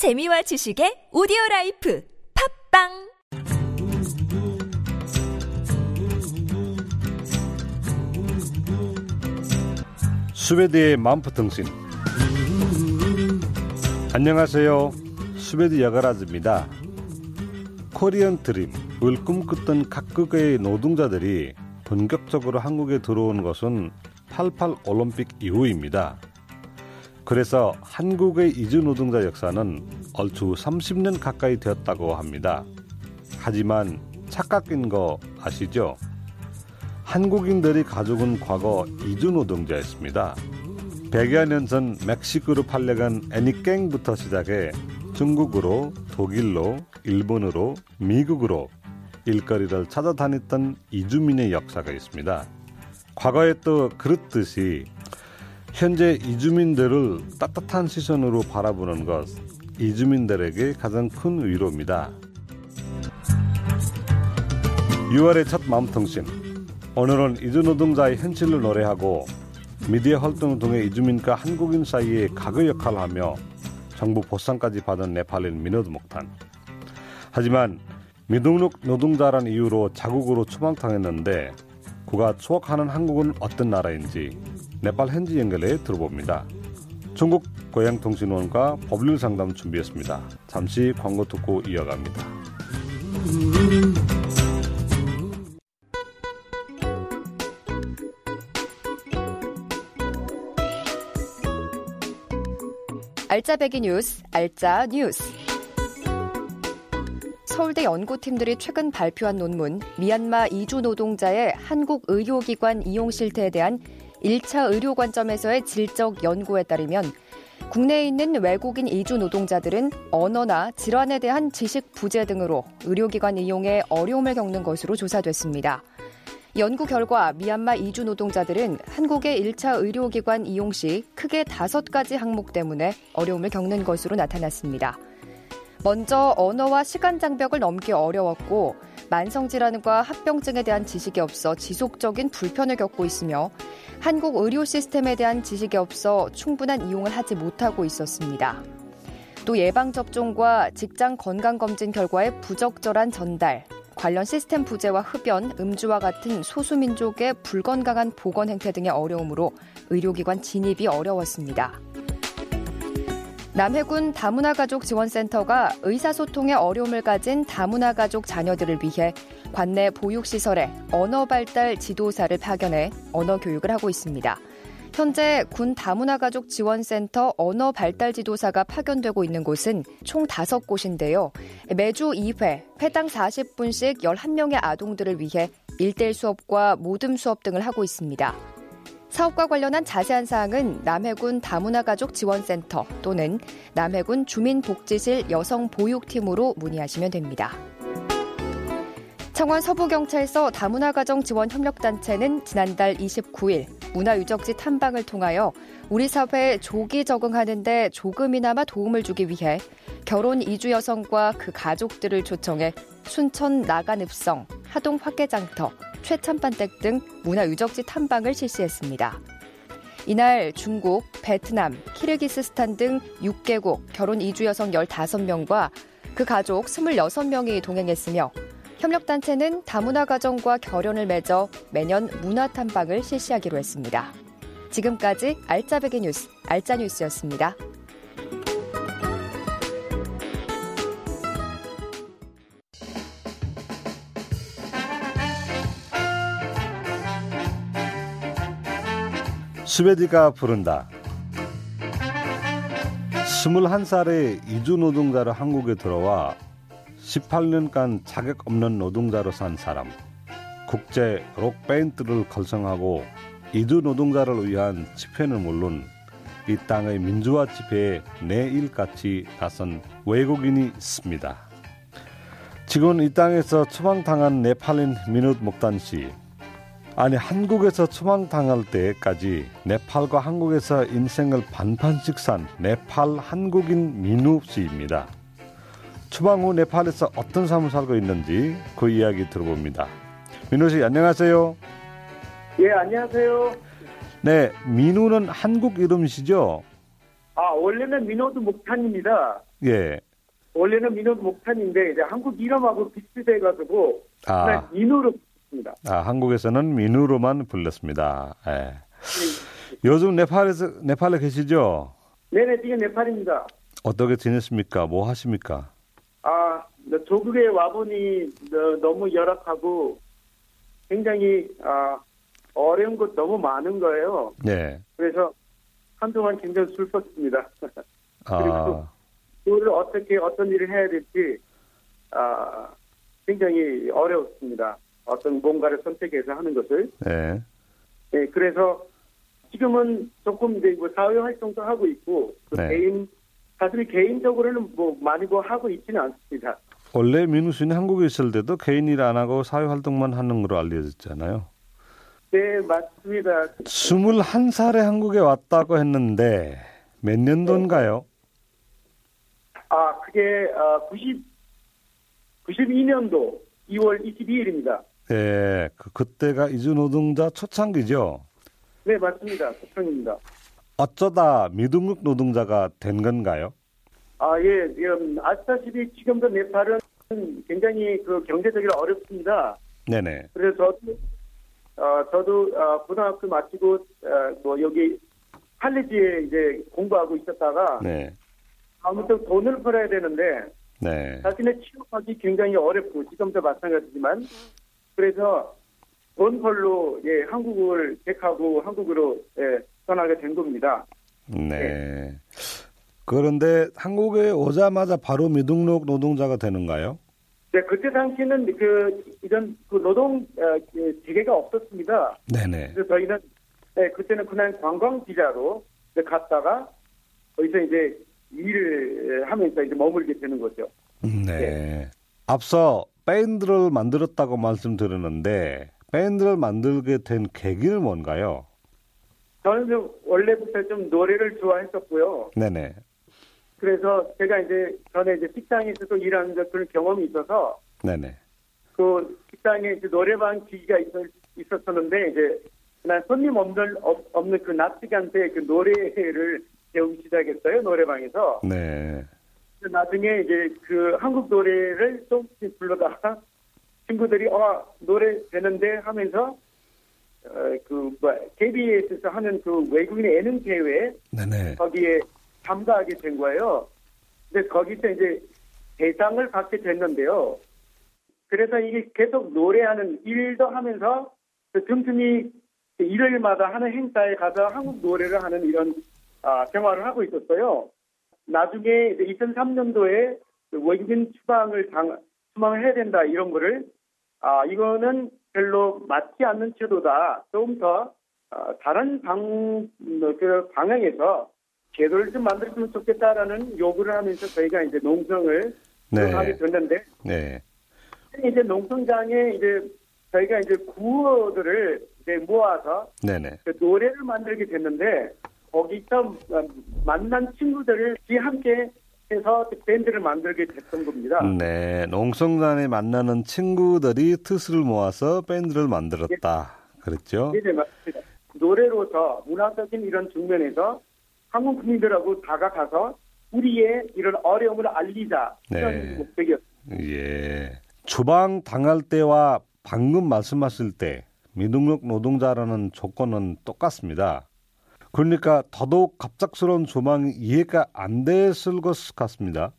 재미와 지식의 오디오 life 팟빵! 스웨드의 마음통신. 안녕하세요. 스웨드 여가라즈입니다. 코리안 드림을 꿈꿨던 각국의 노동자들이 본격적으로 한국에 들어온 것은 88 올림픽 이후입니다 그래서 한국의 이주 노동자 역사는 얼추 30년 가까이 되었다고 합니다 하지만 착각인 거 아시죠? 한국인들이 가족은 과거 이주 노동자였습니다. 100여 년 전 멕시코로 팔려간 애니깽부터 시작해 중국으로, 독일로, 일본으로, 미국으로 일거리를 찾아다녔던 이주민의 역사가 있습니다. 과거에 또 그렇듯이 현재 이주민들을 따뜻한 시선으로 바라보는 것 이주민들에게 가장 큰 위로입니다. 6월의 첫 마음통신 오늘은 이주 노동자의 현실을 노래하고 미디어 활동을 통해 이주민과 한국인 사이에 가교 역할을 하며 정부 포상까지 받은 네팔인 미노드 목탄. 하지만 미등록 노동자란 이유로 자국으로 추방당했는데 그가 추억하는 한국은 어떤 나라인지 네팔 현지 연결해 들어봅니다. 중국 고향통신원과 법률 상담 준비했습니다. 잠시 광고 듣고 이어갑니다. 알짜배기 뉴스, 알짜 뉴스. 서울대 연구팀들이 최근 발표한 논문 미얀마 이주 노동자의 한국 의료기관 이용 실태에 대한 1차 의료 관점에서의 질적 연구에 따르면 국내에 있는 외국인 이주 노동자들은 언어나 질환에 대한 지식 부재 등으로 의료기관 이용에 어려움을 겪는 것으로 조사됐습니다. 연구 결과 미얀마 이주 노동자들은 한국의 1차 의료기관 이용 시 크게 다섯 가지 항목 때문에 어려움을 겪는 것으로 나타났습니다. 먼저 언어와 시간 장벽을 넘기 어려웠고 만성질환과 합병증에 대한 지식이 없어 지속적인 불편을 겪고 있으며 한국 의료 시스템에 대한 지식이 없어 충분한 이용을 하지 못하고 있었습니다. 또 예방접종과 직장 건강검진 결과의 부적절한 전달, 관련 시스템 부재와 흡연, 음주와 같은 소수민족의 불건강한 보건 행태 등의 어려움으로 의료기관 진입이 어려웠습니다. 남해군 다문화 가족 지원센터가 의사소통에 어려움을 가진 다문화 가족 자녀들을 위해 관내 보육시설에 언어 발달 지도사를 파견해 언어 교육을 하고 있습니다. 현재 군 다문화 가족 지원센터 언어 발달 지도사가 파견되고 있는 곳은 총 5곳인데요. 매주 2회, 회당 40분씩 11명의 아동들을 위해 1대1 수업과 모듬 수업 등을 하고 있습니다. 사업과 관련한 자세한 사항은 남해군 다문화가족 지원센터 또는 남해군 주민복지실 여성보육팀으로 문의하시면 됩니다. 창원 서부경찰서 다문화가정 지원 협력단체는 지난달 29일 문화유적지 탐방을 통하여 우리 사회에 조기 적응하는데 조금이나마 도움을 주기 위해 결혼 이주 여성과 그 가족들을 초청해 순천 나간읍성, 하동 화개장터, 최참반댁 등 문화유적지 탐방을 실시했습니다. 이날 중국, 베트남, 키르기스스탄 등 6개국 결혼 이주 여성 15명과 그 가족 26명이 동행했으며 협력단체는 다문화 가정과 결연을 맺어 매년 문화 탐방을 실시하기로 했습니다. 지금까지 알짜배기 뉴스, 알짜뉴스였습니다. 스웨디가 부른다. 21살의 이주 노동자로 한국에 들어와 18년간 자격 없는 노동자로 산 사람. 국제 록 밴드를 결성하고 이주 노동자를 위한 집회는 물론 이 땅의 민주화 집회에 내 일같이 나선 외국인이 있습니다. 지금 이 땅에서 추방당한 네팔인 미노드 목탄 씨. 아니 한국에서 추방당할 때까지 네팔과 한국에서 인생을 반반씩 산 네팔 한국인 미누 씨입니다. 추방 후 네팔에서 어떤 삶을 살고 있는지 그 이야기 들어봅니다. 미누 씨 안녕하세요. 예 안녕하세요. 네 미누는 한국 이름이시죠? 아, 원래는 미노드 목탄입니다. 예. 원래는 미노드 목탄인데, 이제 한국 이름하고 비슷해가지고, 아, 민호로 붙습니다. 아 한국에서는 민우로만 불렀습니다. 예. 요즘 네팔에서 네팔에 계시죠? 네네, 지금 네팔입니다. 어떻게 지냈습니까? 뭐 하십니까? 아, 네, 조국에 와보니 어, 너무 열악하고 굉장히 아, 어려운 것 너무 많은 거예요. 네. 그래서 한동안 굉장히 슬펐습니다. 아, 그거를 어떻게 어떤 일을 해야 될지 아, 굉장히 어려웠습니다. 어떤 뭔가를 선택해서 하는 것을. 네. 네, 그래서 지금은 조금 이제 뭐 사회 활동도 하고 있고 또 네. 개인 사실 개인적으로는 뭐 많이 뭐 하고 있지는 않습니다. 원래 민우 씨는 한국에 있을 때도 개인 일 안 하고 사회 활동만 하는 걸로 알려졌잖아요. 네, 맞습니다. 21살에 한국에 왔다고 했는데 몇 년도인가요? 아, 그게 아, 90 92년도 2월 22일입니다. 예, 그, 그때가 이주 노동자 초창기죠. 네, 맞습니다. 소평입니다. 어쩌다 미등록 노동자가 된 건가요? 아, 예, 음, 아시다시피 지금도 네팔은 굉장히 그 경제적으로 어렵습니다. 네네. 그래서 저도, 어, 저도 어, 고등학교 마치고 어, 뭐 여기 칼리지에 이제 공부하고 있었다가 네. 아무튼 돈을 벌어야 되는데 네. 자신의 취업하기 굉장히 어렵고 지금도 마찬가지지만 그래서 돈 벌로 예 한국을 택하고 한국으로 예 떠나게 된 겁니다. 네. 그런데 한국에 오자마자 바로 미등록 노동자가 되는가요? 네 그때 당시에는 그 이런 그 노동 어, 그 재개가 없었습니다. 네네. 그래서 저희는 네, 그때는 그냥 관광 비자로 갔다가 거기서 이제 일을 하면서 이제 머물게 되는 거죠. 네. 앞서 밴드를 만들었다고 말씀드렸는데 밴드를 만들게 된 계기는 뭔가요? 저는 좀 원래부터 좀 노래를 좋아했었고요. 네네. 그래서 제가 이제 전에 이제 식당에서도 일하는 그런 경험이 있어서 네네. 그 식당에 이제 노래방 기기가 있, 있었었는데 이제 그냥 손님 없는 없- 없는 그낮 시간대에 그 노래를 배우기 시작했어요 노래방에서 네. 나중에 이제 그 한국 노래를 조금씩 불러다가 친구들이 어 노래 되는데 하면서 어그 뭐 KBS에서 하는 그 외국인 예능 대회 네네. 거기에 참가하게 된 거예요. 근데 거기서 이제 대상을 받게 됐는데요. 그래서 이게 계속 노래하는 일도 하면서 그 틈틈이 일요일마다 하는 행사에 가서 한국 노래를 하는 이런 아, 생활을 하고 있었어요. 나중에 2003년도에 외국인 추방을 당, 추방을 해야 된다 이런 거를 아 이거는 별로 맞지 않는 제도다. 조금 더 어, 다른 방, 그 방향에서 제도를 좀 만들었으면 좋겠다라는 요구를 하면서 저희가 이제 농성을 네. 하게 됐는데 네. 이제 농성장에 이제 저희가 이제 구호들을 이제 모아서 네네. 그 노래를 만들게 됐는데 거기서 만난 친구들을 함께 해서 그 밴드를 만들게 됐던 겁니다. 네. 농성단에 만나는 친구들이 뜻을 모아서 밴드를 만들었다. 그랬죠? 네, 네, 맞습니다. 노래로서 문화적인 이런 측면에서 한국 국민들하고 다가가서 우리의 이런 어려움을 알리자 이런 네. 목적이었습니다. 예. 추방 당할 때와 방금 말씀하실 때 미등록 노동자라는 조건은 똑같습니다. 그러니까 더더욱 갑작스러운 조망이 이해가 안 됐을 것 같습니다.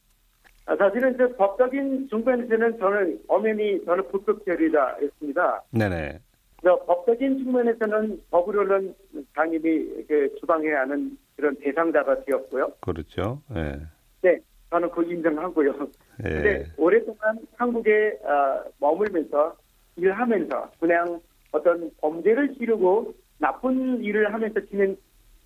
아, 사실은 저 법적인 측면에서는 저는 엄연히 저는 불법적이다 했습니다. 네네. 저 법적인 측면에서는 법으로는 당연히 그 주방해야 하는 그런 대상자가 되었고요. 그렇죠. 예. 네, 저는 그 인정하고요. 근데 예. 오랫동안 한국에 아, 머물면서 일하면서 그냥 어떤 범죄를 지르고 나쁜 일을 하면서 지낸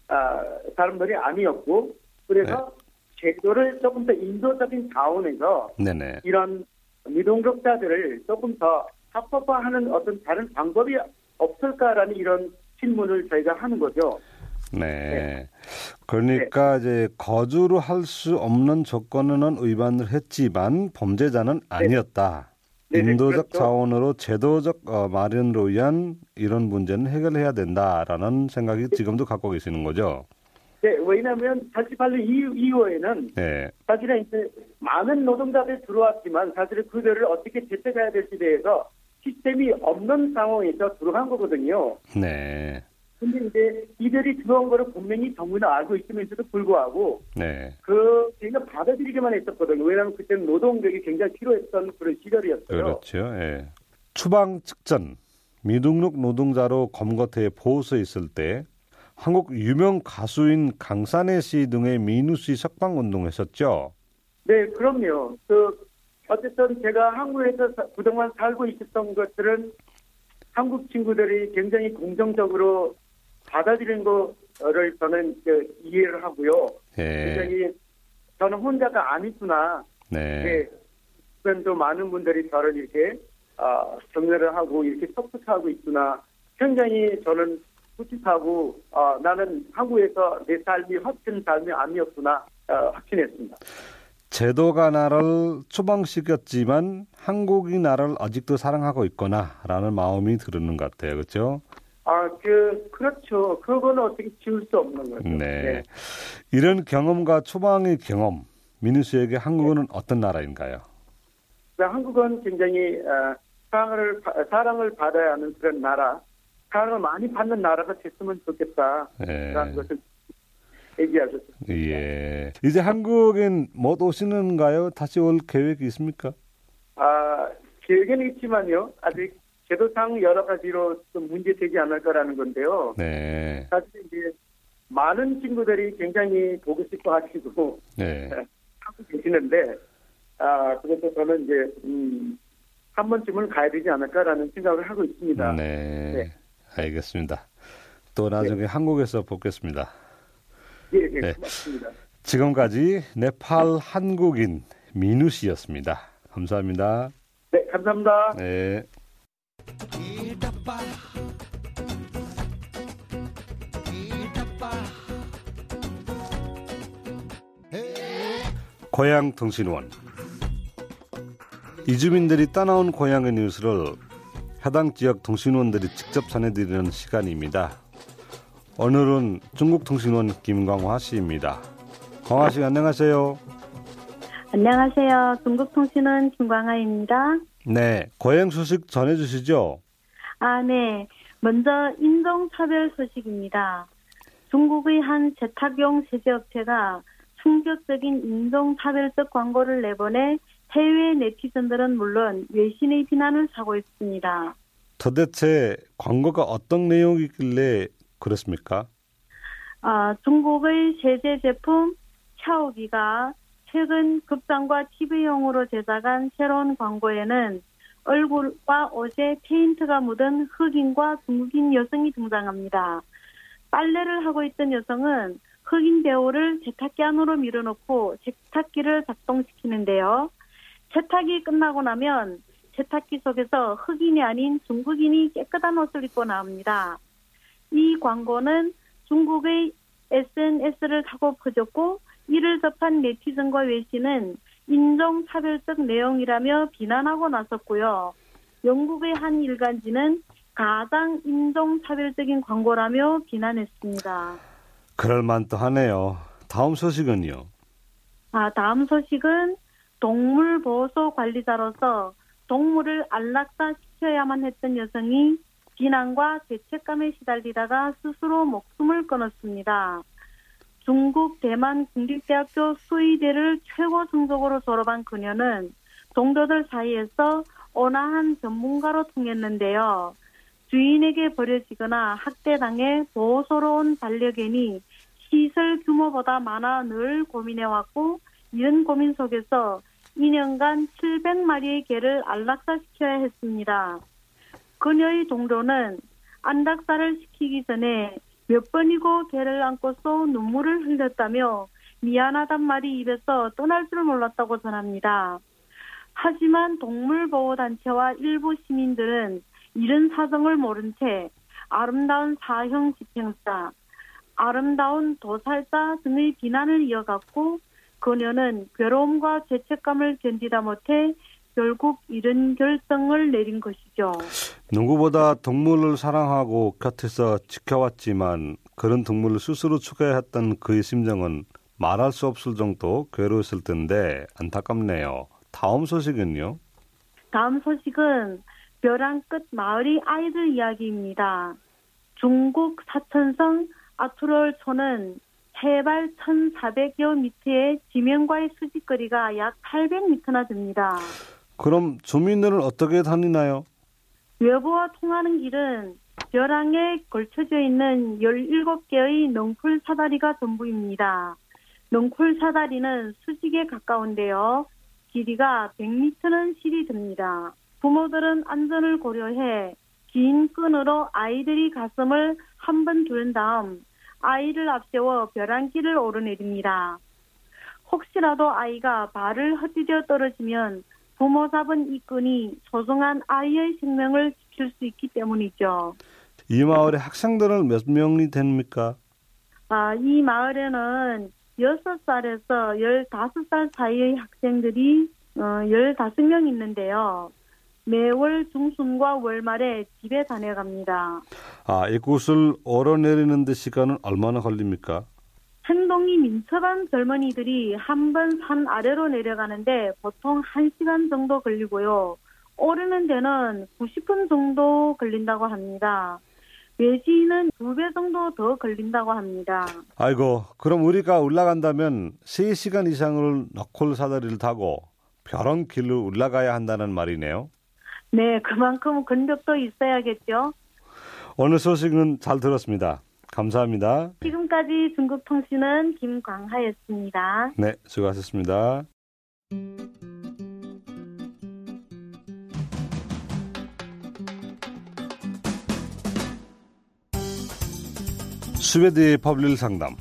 아, 사람들이 아니었고 그래서 제도를 조금 더 인도적인 차원에서 네네. 이런 미동력자들을 조금 더 합법화하는 어떤 다른 방법이 없을까라는 이런 질문을 저희가 하는 거죠. 네. 그러니까 이제 거주를 할 수 없는 조건은 위반을 했지만 범죄자는 아니었다. 네네, 인도적 그렇죠. 차원으로 제도적 어, 마련으로 위한 이런 문제는 해결해야 된다라는 생각이 지금도 갖고 계시는 거죠. 네, 왜냐하면 48년 이후, 이후에는 네. 사실은 이제 많은 노동자들이 들어왔지만 사실은 그들을 어떻게 대책해야 될지 대해서 시스템이 없는 상황에서 들어간 거거든요. 네. 근데 이제 이들이 들어온 거를 분명히 정부는 알고 있으면서도 불구하고 네. 그 그냥 받아들이기만 했었거든요. 왜냐하면 그때는 노동력이 굉장히 필요했던 그런 시절이었어요. 그렇죠. 예. 추방 직전 미등록 노동자로 검거태 보호소에 있을 때 한국 유명 가수인 강산혜 씨 등의 민우 씨 석방 운동했었죠. 네, 그럼요. 그 어쨌든 제가 한국에서 사- 그동안 살고 있었던 것들은 한국 친구들이 굉장히 공정적으로 받아들인 거를 저는 그 이해를 하고요. 예. 굉장히 저는 혼자가 아니구나. 네. 네. 주변도 많은 분들이 저를 이렇게 어, 격려를 하고 이렇게 서포트하고 있구나. 굉장히 저는 뿌듯하고 어, 나는 한국에서 내 삶이 확신 삶이 아니었구나 어, 확신했습니다. 제도가 나를 추방시켰지만 한국이 나를 아직도 사랑하고 있구나라는 마음이 드는 것 같아요. 그렇죠? 아, 그 그렇죠. 그거는 어떻게 지울 수 없는 거죠. 네. 이런 경험과 추방의 경험, 민우 씨에게 한국은 어떤 나라인가요? 그 한국은 굉장히 어, 사랑을 바- 사랑을 받아야 하는 그런 나라, 사랑을 많이 받는 나라가 됐으면 좋겠다라는 예. 것을 얘기하죠. 예. 이제 한국엔 못 오시는가요? 다시 올 계획이 있습니까? 아, 계획은 있지만요. 아직 제도상 여러 가지로 좀 문제 되지 않을 거라는 건데요. 네. 사실 이제 많은 친구들이 굉장히 보고 싶어 하시고 네. 하고 계시는데, 아, 그래서 저는 이제, 음, 한 번쯤은 가야 되지 않을까라는 생각을 하고 있습니다. 네. 네. 알겠습니다. 또 나중에 한국에서 뵙겠습니다. 예, 예, 네. 고맙습니다. 지금까지 네팔 한국인 민우 씨였습니다. 감사합니다. 네, 감사합니다. 네. 고향 통신원 이주민들이 떠나온 고향의 뉴스를 해당 지역 통신원들이 직접 전해드리는 시간입니다. 오늘은 중국 통신원 김광화 씨입니다. 광화 씨 안녕하세요. 안녕하세요. 중국통신원 김광아입니다. 네, 고향 소식 전해주시죠. 아, 네. 먼저 인종차별 소식입니다. 중국의 한 재탁용 세제업체가 충격적인 인종차별적 광고를 내보내 해외 네티즌들은 물론 외신의 비난을 사고 있습니다. 도대체 광고가 어떤 내용이길래 그렇습니까? 아, 중국의 세제 제품 샤오기가 최근 극장과 TV용으로 제작한 새로운 광고에는 얼굴과 옷에 페인트가 묻은 흑인과 중국인 여성이 등장합니다. 빨래를 하고 있던 여성은 흑인 배우를 세탁기 안으로 밀어넣고 세탁기를 작동시키는데요. 세탁이 끝나고 나면 세탁기 속에서 흑인이 아닌 중국인이 깨끗한 옷을 입고 나옵니다. 이 광고는 중국의 SNS를 타고 퍼졌고 이를 접한 네티즌과 외신은 인종차별적 내용이라며 비난하고 나섰고요. 영국의 한 일간지는 가장 인종차별적인 광고라며 비난했습니다. 그럴만도 하네요. 다음 소식은요. 아, 다음 소식은 동물보호소 관리자로서 동물을 안락사시켜야만 했던 여성이 비난과 죄책감에 시달리다가 스스로 목숨을 끊었습니다. 중국 대만 국립대학교 수의대를 최고 성적으로 졸업한 그녀는 동료들 사이에서 온화한 전문가로 통했는데요. 주인에게 버려지거나 학대당해 보호소로 온 반려견이 시설 규모보다 많아 늘 고민해왔고 이런 고민 속에서 2년간 700마리의 개를 안락사시켜야 했습니다. 그녀의 동료는 안락사를 시키기 전에 몇 번이고 개를 안고서 눈물을 흘렸다며 미안하단 말이 입에서 떠날 줄 몰랐다고 전합니다. 하지만 동물보호단체와 일부 시민들은 이런 사정을 모른 채 아름다운 사형 집행사, 아름다운 도살자 등의 비난을 이어갔고 그녀는 괴로움과 죄책감을 견디다 못해 결국 이런 결정을 내린 것이죠. 누구보다 동물을 사랑하고 곁에서 지켜왔지만 그런 동물을 스스로 추가했던 그의 심정은 말할 수 없을 정도 괴로웠을 텐데 안타깝네요. 다음 소식은요? 다음 소식은 벼랑 끝 마을이 아이들 이야기입니다. 중국 사천성 아투롤촌은 해발 1,400여 미터의 지면과의 수직거리가 약 800m나 됩니다. 그럼 주민들은 어떻게 다니나요? 외부와 통하는 길은 벼랑에 걸쳐져 있는 17개의 넝쿨 사다리가 전부입니다. 넝쿨 사다리는 수직에 가까운데요. 길이가 100m는 실이 됩니다. 부모들은 안전을 고려해 긴 끈으로 아이들이 가슴을 한 번 두른 다음 아이를 앞세워 벼랑길을 오르내립니다. 혹시라도 아이가 발을 헛디뎌 떨어지면 부모 잡은 이 끈이 소중한 아이의 생명을 지킬 수 있기 때문이죠. 이 마을에 학생들은 몇 명이 됩니까? 아, 이 마을에는 6살에서 15살 사이의 학생들이 어, 15명 있는데요. 매월 중순과 월말에 집에 다녀갑니다. 아, 이곳을 오르내리는데 시간은 얼마나 걸립니까? 행동이 민첩한 젊은이들이 한 번 산 아래로 내려가는데 보통 1시간 정도 걸리고요. 오르는 데는 90분 정도 걸린다고 합니다. 외지인은 두배 정도 더 걸린다고 합니다. 아이고, 그럼 우리가 올라간다면 3시간 이상을 너콜 사다리를 타고 벼랑 길로 올라가야 한다는 말이네요. 네, 그만큼 근력도 있어야겠죠. 오늘 소식은 잘 들었습니다. 감사합니다. 지금까지 중국통신은 김광하였습니다. 네, 수고하셨습니다. 스웨드의 법률 상담.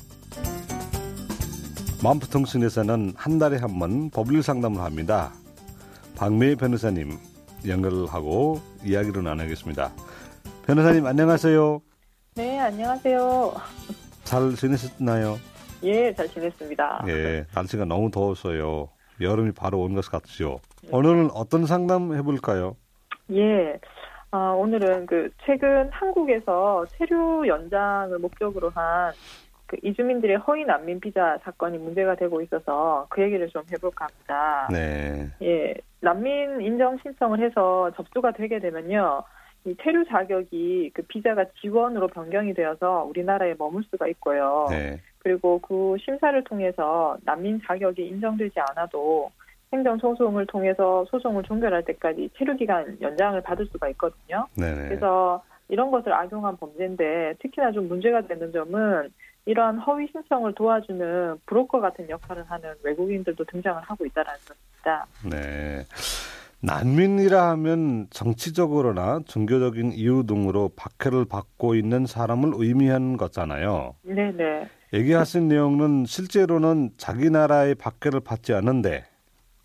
만프통신에서는 한 달에 한 번 법률 상담을 합니다. 박미 변호사님 연결을 하고 이야기를 나누겠습니다. 변호사님 안녕하세요. 네, 안녕하세요. 잘 지내셨나요? 예, 잘 지냈습니다. 예, 날씨가 너무 더웠어요. 여름이 바로 온 것 같죠. 오늘은 어떤 상담 해볼까요? 예. 아, 오늘은 그 최근 한국에서 체류 연장을 목적으로 한 그 이주민들의 허위 난민 비자 사건이 문제가 되고 있어서 그 얘기를 좀 해볼까 합니다. 네, 예, 난민 인정 신청을 해서 접수가 되게 되면요. 이 체류 자격이 그 비자가 지원으로 변경이 되어서 우리나라에 머물 수가 있고요. 네, 그리고 그 심사를 통해서 난민 자격이 인정되지 않아도 행정 소송을 통해서 소송을 종결할 때까지 체류 기간 연장을 받을 수가 있거든요. 네, 네. 그래서 이런 것을 악용한 범죄인데 특히나 좀 문제가 되는 점은 이러한 허위 신청을 도와주는 브로커 같은 역할을 하는 외국인들도 등장을 하고 있다는 것입니다. 네. 난민이라 하면 정치적으로나 종교적인 이유 등으로 박해를 받고 있는 사람을 의미하는 거잖아요. 네네. 얘기하신 내용은 실제로는 자기 나라의 박해를 받지 않는데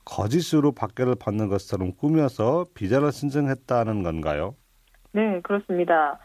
거짓으로 박해를 받는 것처럼 꾸며서 비자를 신청했다는 건가요? 네, 그렇습니다.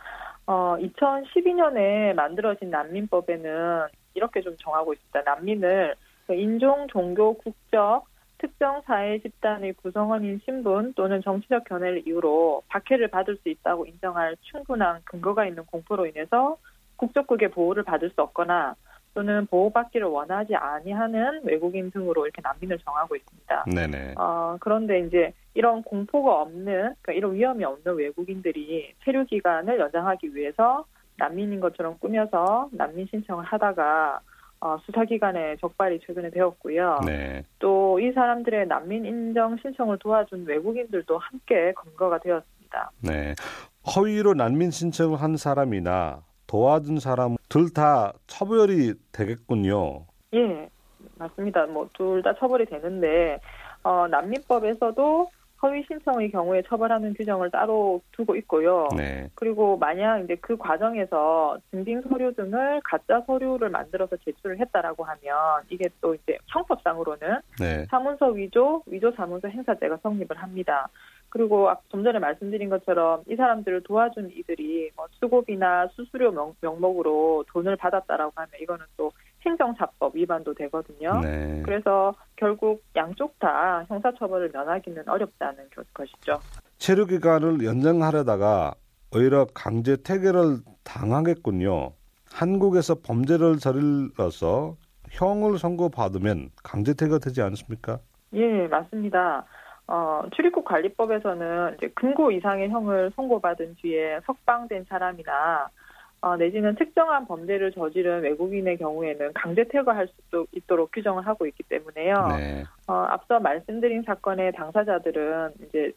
어, 2012년에 만들어진 난민법에는 이렇게 좀 정하고 있습니다. 난민을 그 인종, 종교, 국적, 특정 사회 집단의 구성원인 신분 또는 정치적 견해를 이유로 박해를 받을 수 있다고 인정할 충분한 근거가 있는 공포로 인해서 국적국의 보호를 받을 수 없거나 또는 보호받기를 원하지 아니하는 외국인 등으로 이렇게 난민을 정하고 있습니다. 네네. 어, 그런데 이제 이런 공포가 없는, 그러니까 이런 위험이 없는 외국인들이 체류 기간을 연장하기 위해서 난민인 것처럼 꾸며서 난민 신청을 하다가 어, 수사기관에 적발이 최근에 되었고요. 네. 또 이 사람들의 난민 인정 신청을 도와준 외국인들도 함께 검거가 되었습니다. 네. 허위로 난민 신청을 한 사람이나 도와준 사람 둘 다 처벌이 되겠군요. 예, 맞습니다. 뭐 둘 다 처벌이 되는데 어, 난민법에서도 허위 신청의 경우에 처벌하는 규정을 따로 두고 있고요. 네. 그리고 만약 이제 그 과정에서 증빙 서류 등을 가짜 서류를 만들어서 제출을 했다라고 하면 이게 또 이제 형법상으로는 네. 사문서 위조, 위조 사문서 행사죄가 성립을 합니다. 그리고 아- 좀 전에 말씀드린 것처럼 이 사람들을 도와준 이들이 뭐 수고비나 수수료 명, 명목으로 돈을 받았다라고 하면 이거는 또 행정사법 위반도 되거든요. 네. 그래서 결국 양쪽 다 형사처벌을 면하기는 어렵다는 것- 것이죠. 체류 기간을 연장하려다가 오히려 강제 퇴계를 당하겠군요. 한국에서 범죄를 저질러서 형을 선고받으면 강제 퇴가 되지 않습니까? 예, 맞습니다. 어, 출입국 관리법에서는 이제 금고 이상의 형을 선고받은 뒤에 석방된 사람이나 어, 내지는 특정한 범죄를 저지른 외국인의 경우에는 강제 퇴거할 수 있도록 규정을 하고 있기 때문에요. 네. 어, 앞서 말씀드린 사건의 당사자들은 이제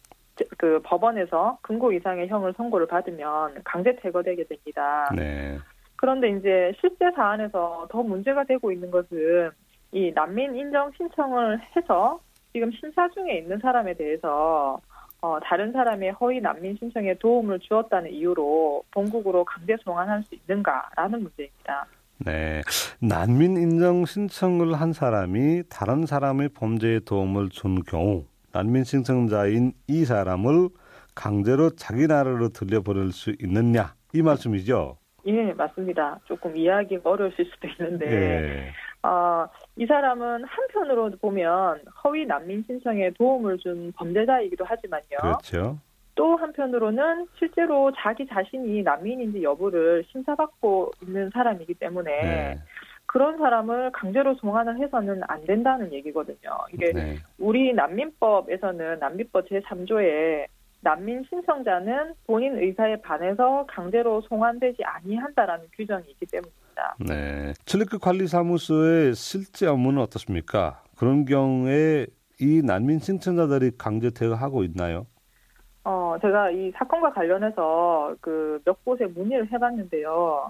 그 법원에서 금고 이상의 형을 선고를 받으면 강제 퇴거되게 됩니다. 네. 그런데 이제 실제 사안에서 더 문제가 되고 있는 것은 이 난민 인정 신청을 해서 지금 심사 중에 있는 사람에 대해서 어, 다른 사람의 허위 난민 신청에 도움을 주었다는 이유로 본국으로 강제 송환할 수 있는가라는 문제입니다. 네. 난민 인정 신청을 한 사람이 다른 사람의 범죄에 도움을 준 경우 난민 신청자인 이 사람을 강제로 자기 나라로 들려보낼 수 있느냐 이 말씀이죠. 예, 맞습니다. 조금 이해하기가 어려우실 수도 있는데 예. 어, 이 사람은 한편으로 보면 허위 난민 신청에 도움을 준 범죄자이기도 하지만요. 그렇죠. 또 한편으로는 실제로 자기 자신이 난민인지 여부를 심사받고 있는 사람이기 때문에 네. 그런 사람을 강제로 송환을 해서는 안 된다는 얘기거든요. 이게 네. 우리 난민법에서는 난민법 제3조에 난민 신청자는 본인 의사에 반해서 강제로 송환되지 아니한다라는 규정이 있기 때문입니다. 네. 출입국 관리사무소의 실제 업무는 어떻습니까? 그런 경우에 이 난민 신청자들이 강제 퇴거하고 있나요? 어, 제가 이 사건과 관련해서 그 몇 곳에 문의를 해봤는데요.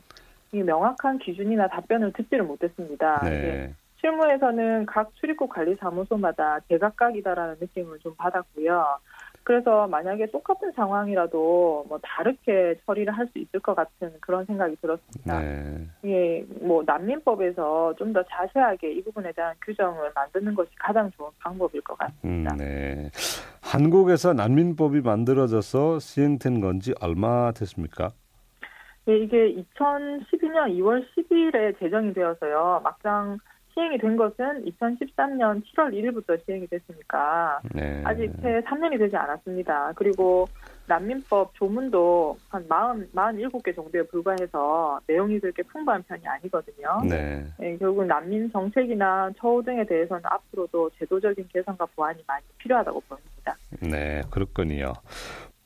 이 명확한 기준이나 답변을 듣지를 못했습니다. 네. 실무에서는 각 출입국 관리 사무소마다 제각각이다라는 느낌을 좀 받았고요. 그래서 만약에 똑같은 상황이라도 뭐 다르게 처리를 할 수 있을 것 같은 그런 생각이 들었습니다. 네. 이게 뭐 난민법에서 좀 더 자세하게 이 부분에 대한 규정을 만드는 것이 가장 좋은 방법일 것 음, 같습니다. 네. 한국에서 난민법이 만들어져서 시행된 건지 얼마 됐습니까? 예, 이게 2012년 2월 10일에 제정이 되어서요. 막상 시행이 된 것은 2013년 7월 1일부터 시행이 됐으니까 네. 아직 채 3년이 되지 않았습니다. 그리고 난민법 조문도 한 40, 47개 정도에 불과해서 내용이 그렇게 풍부한 편이 아니거든요. 네. 예, 결국 난민 정책이나 처우 등에 대해서는 앞으로도 제도적인 개선과 보완이 많이 필요하다고 봅니다. 네, 그렇군요.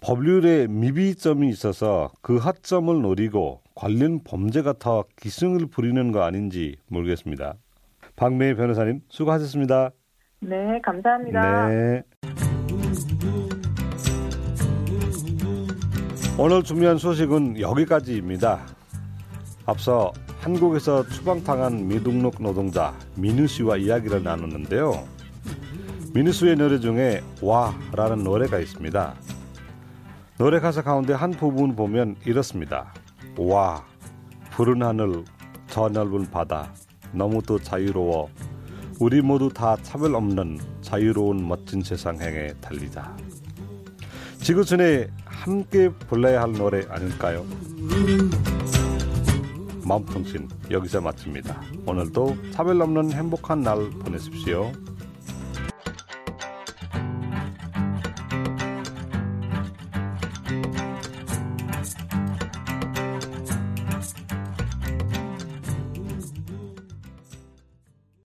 법률에 미비점이 있어서 그 하점을 노리고 관련 범죄가 더 기승을 부리는 거 아닌지 모르겠습니다. 박매희 변호사님 수고하셨습니다. 네, 감사합니다. 네. 오늘 준비한 소식은 여기까지입니다. 앞서 한국에서 추방당한 미등록 노동자 민우 씨와 이야기를 나눴는데요. 민우 씨의 노래 중에 와라는 노래가 있습니다. 노래 가사 가운데 한 부분 보면 이렇습니다. 와, 푸른 하늘, 저 넓은 바다, 너무도 자유로워. 우리 모두 다 차별 없는 자유로운 멋진 세상 향해 달리자. 지구촌에 함께 불러야 할 노래 아닐까요? 마음통신 여기서 마칩니다. 오늘도 차별 없는 행복한 날 보내십시오.